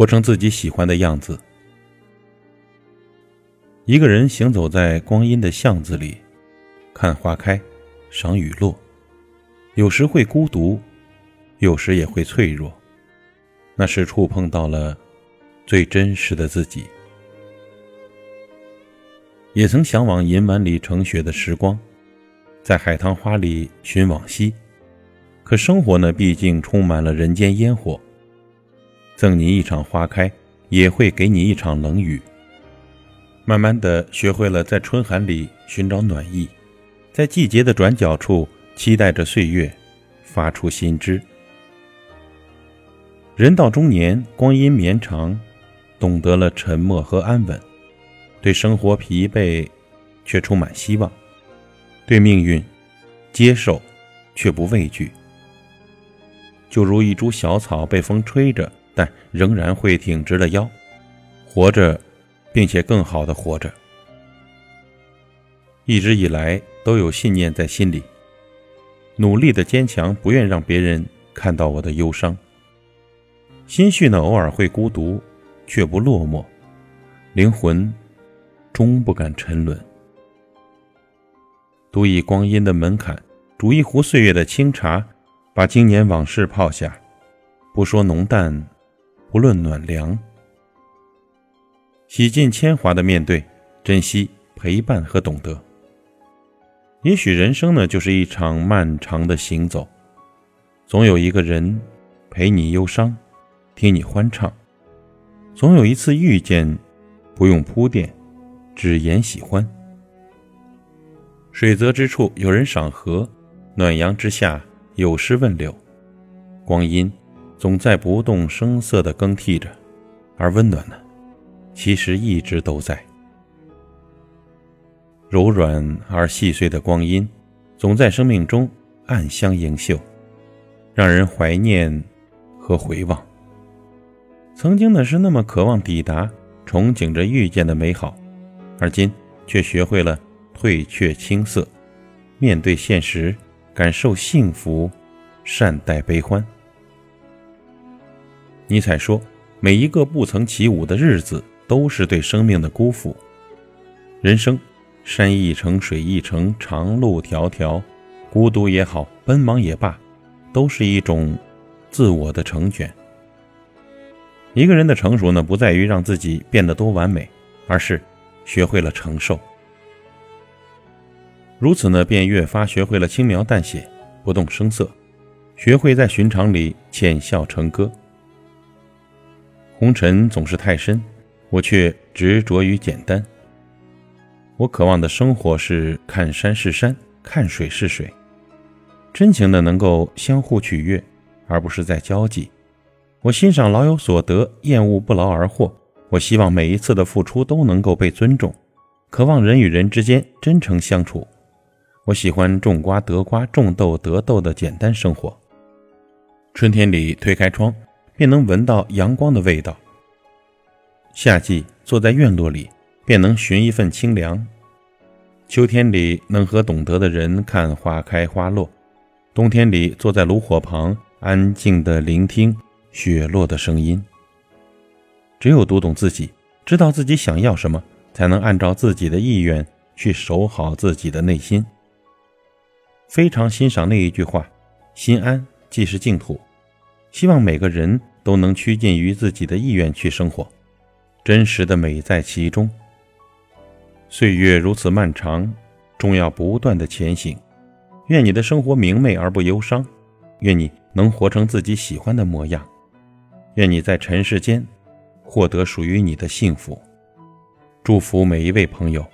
活成自己喜欢的样子。一个人行走在光阴的巷子里，看花开，赏雨落，有时会孤独，有时也会脆弱。那是触碰到了最真实的自己。也曾向往银碗里盛雪的时光，在海棠花里寻往昔。可生活呢，毕竟充满了人间烟火。赠你一场花开，也会给你一场冷雨。慢慢的学会了在春寒里寻找暖意，在季节的转角处期待着岁月发出新枝。人到中年，光阴绵长，懂得了沉默和安稳，对生活疲惫，却充满希望；对命运接受，却不畏惧。就如一株小草被风吹着，但仍然会挺直了腰，活着。并且更好的活着。一直以来都有信念在心里，努力的坚强，不愿让别人看到我的忧伤。心绪呢，偶尔会孤独，却不落寞。灵魂终不敢沉沦。独倚光阴的门槛，煮一壶岁月的清茶，把经年往事泡下，不说浓淡，不论暖凉。洗尽铅华的面对，珍惜陪伴和懂得。也许人生呢，就是一场漫长的行走，总有一个人陪你忧伤，听你欢唱；总有一次遇见，不用铺垫，只言喜欢。水泽之处有人赏荷，暖阳之下有诗问柳。光阴总在不动声色地更替着，而温暖呢？其实一直都在。柔软而细碎的光阴，总在生命中暗香盈袖，让人怀念和回望。曾经呢是那么渴望抵达，憧憬着遇见的美好，而今却学会了退却青涩，面对现实，感受幸福，善待悲欢。尼采说：“每一个不曾起舞的日子。”都是对生命的辜负。人生，山一程，水一程，长路迢迢，孤独也好，奔忙也罢，都是一种自我的成全。一个人的成熟呢，不在于让自己变得多完美，而是学会了承受。如此呢，便越发学会了轻描淡写，不动声色，学会在寻常里浅笑成歌。红尘总是太深。我却执着于简单。我渴望的生活是看山是山，看水是水，真情的能够相互取悦，而不是在交际。我欣赏老有所得，厌恶不劳而获。我希望每一次的付出都能够被尊重，渴望人与人之间真诚相处。我喜欢种瓜得瓜，种豆得豆的简单生活。春天里推开窗，便能闻到阳光的味道。夏季坐在院落里，便能寻一份清凉；秋天里能和懂得的人看花开花落；冬天里坐在炉火旁，安静地聆听雪落的声音。只有读懂自己，知道自己想要什么，才能按照自己的意愿去守好自己的内心。非常欣赏那一句话：“心安即是净土。”希望每个人都能趋近于自己的意愿去生活。真实的美在其中。岁月如此漫长，终要不断的前行。愿你的生活明媚而不忧伤，愿你能活成自己喜欢的模样，愿你在尘世间获得属于你的幸福。祝福每一位朋友。